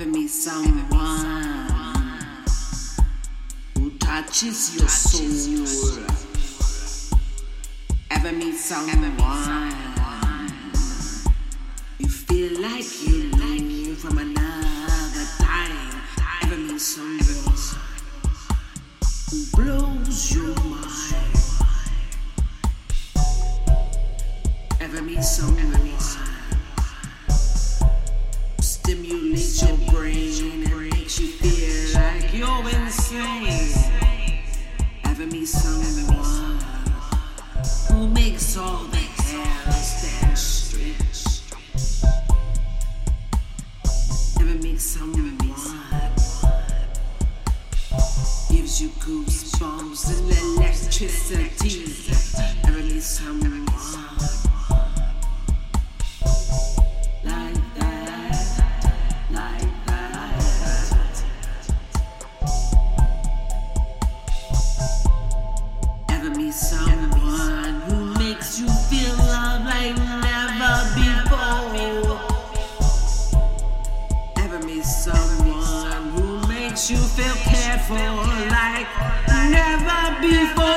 Ever meet someone who touches your soul? Ever meet someone you feel like you live from another time? Ever meet someone who blows your mind? Ever meet someone stimulates your brain and makes you feel like you're insane? Ever meet someone who makes all the hair stand straight? Ever meet someone gives you goosebumps and electricity? you feel cared for like never before.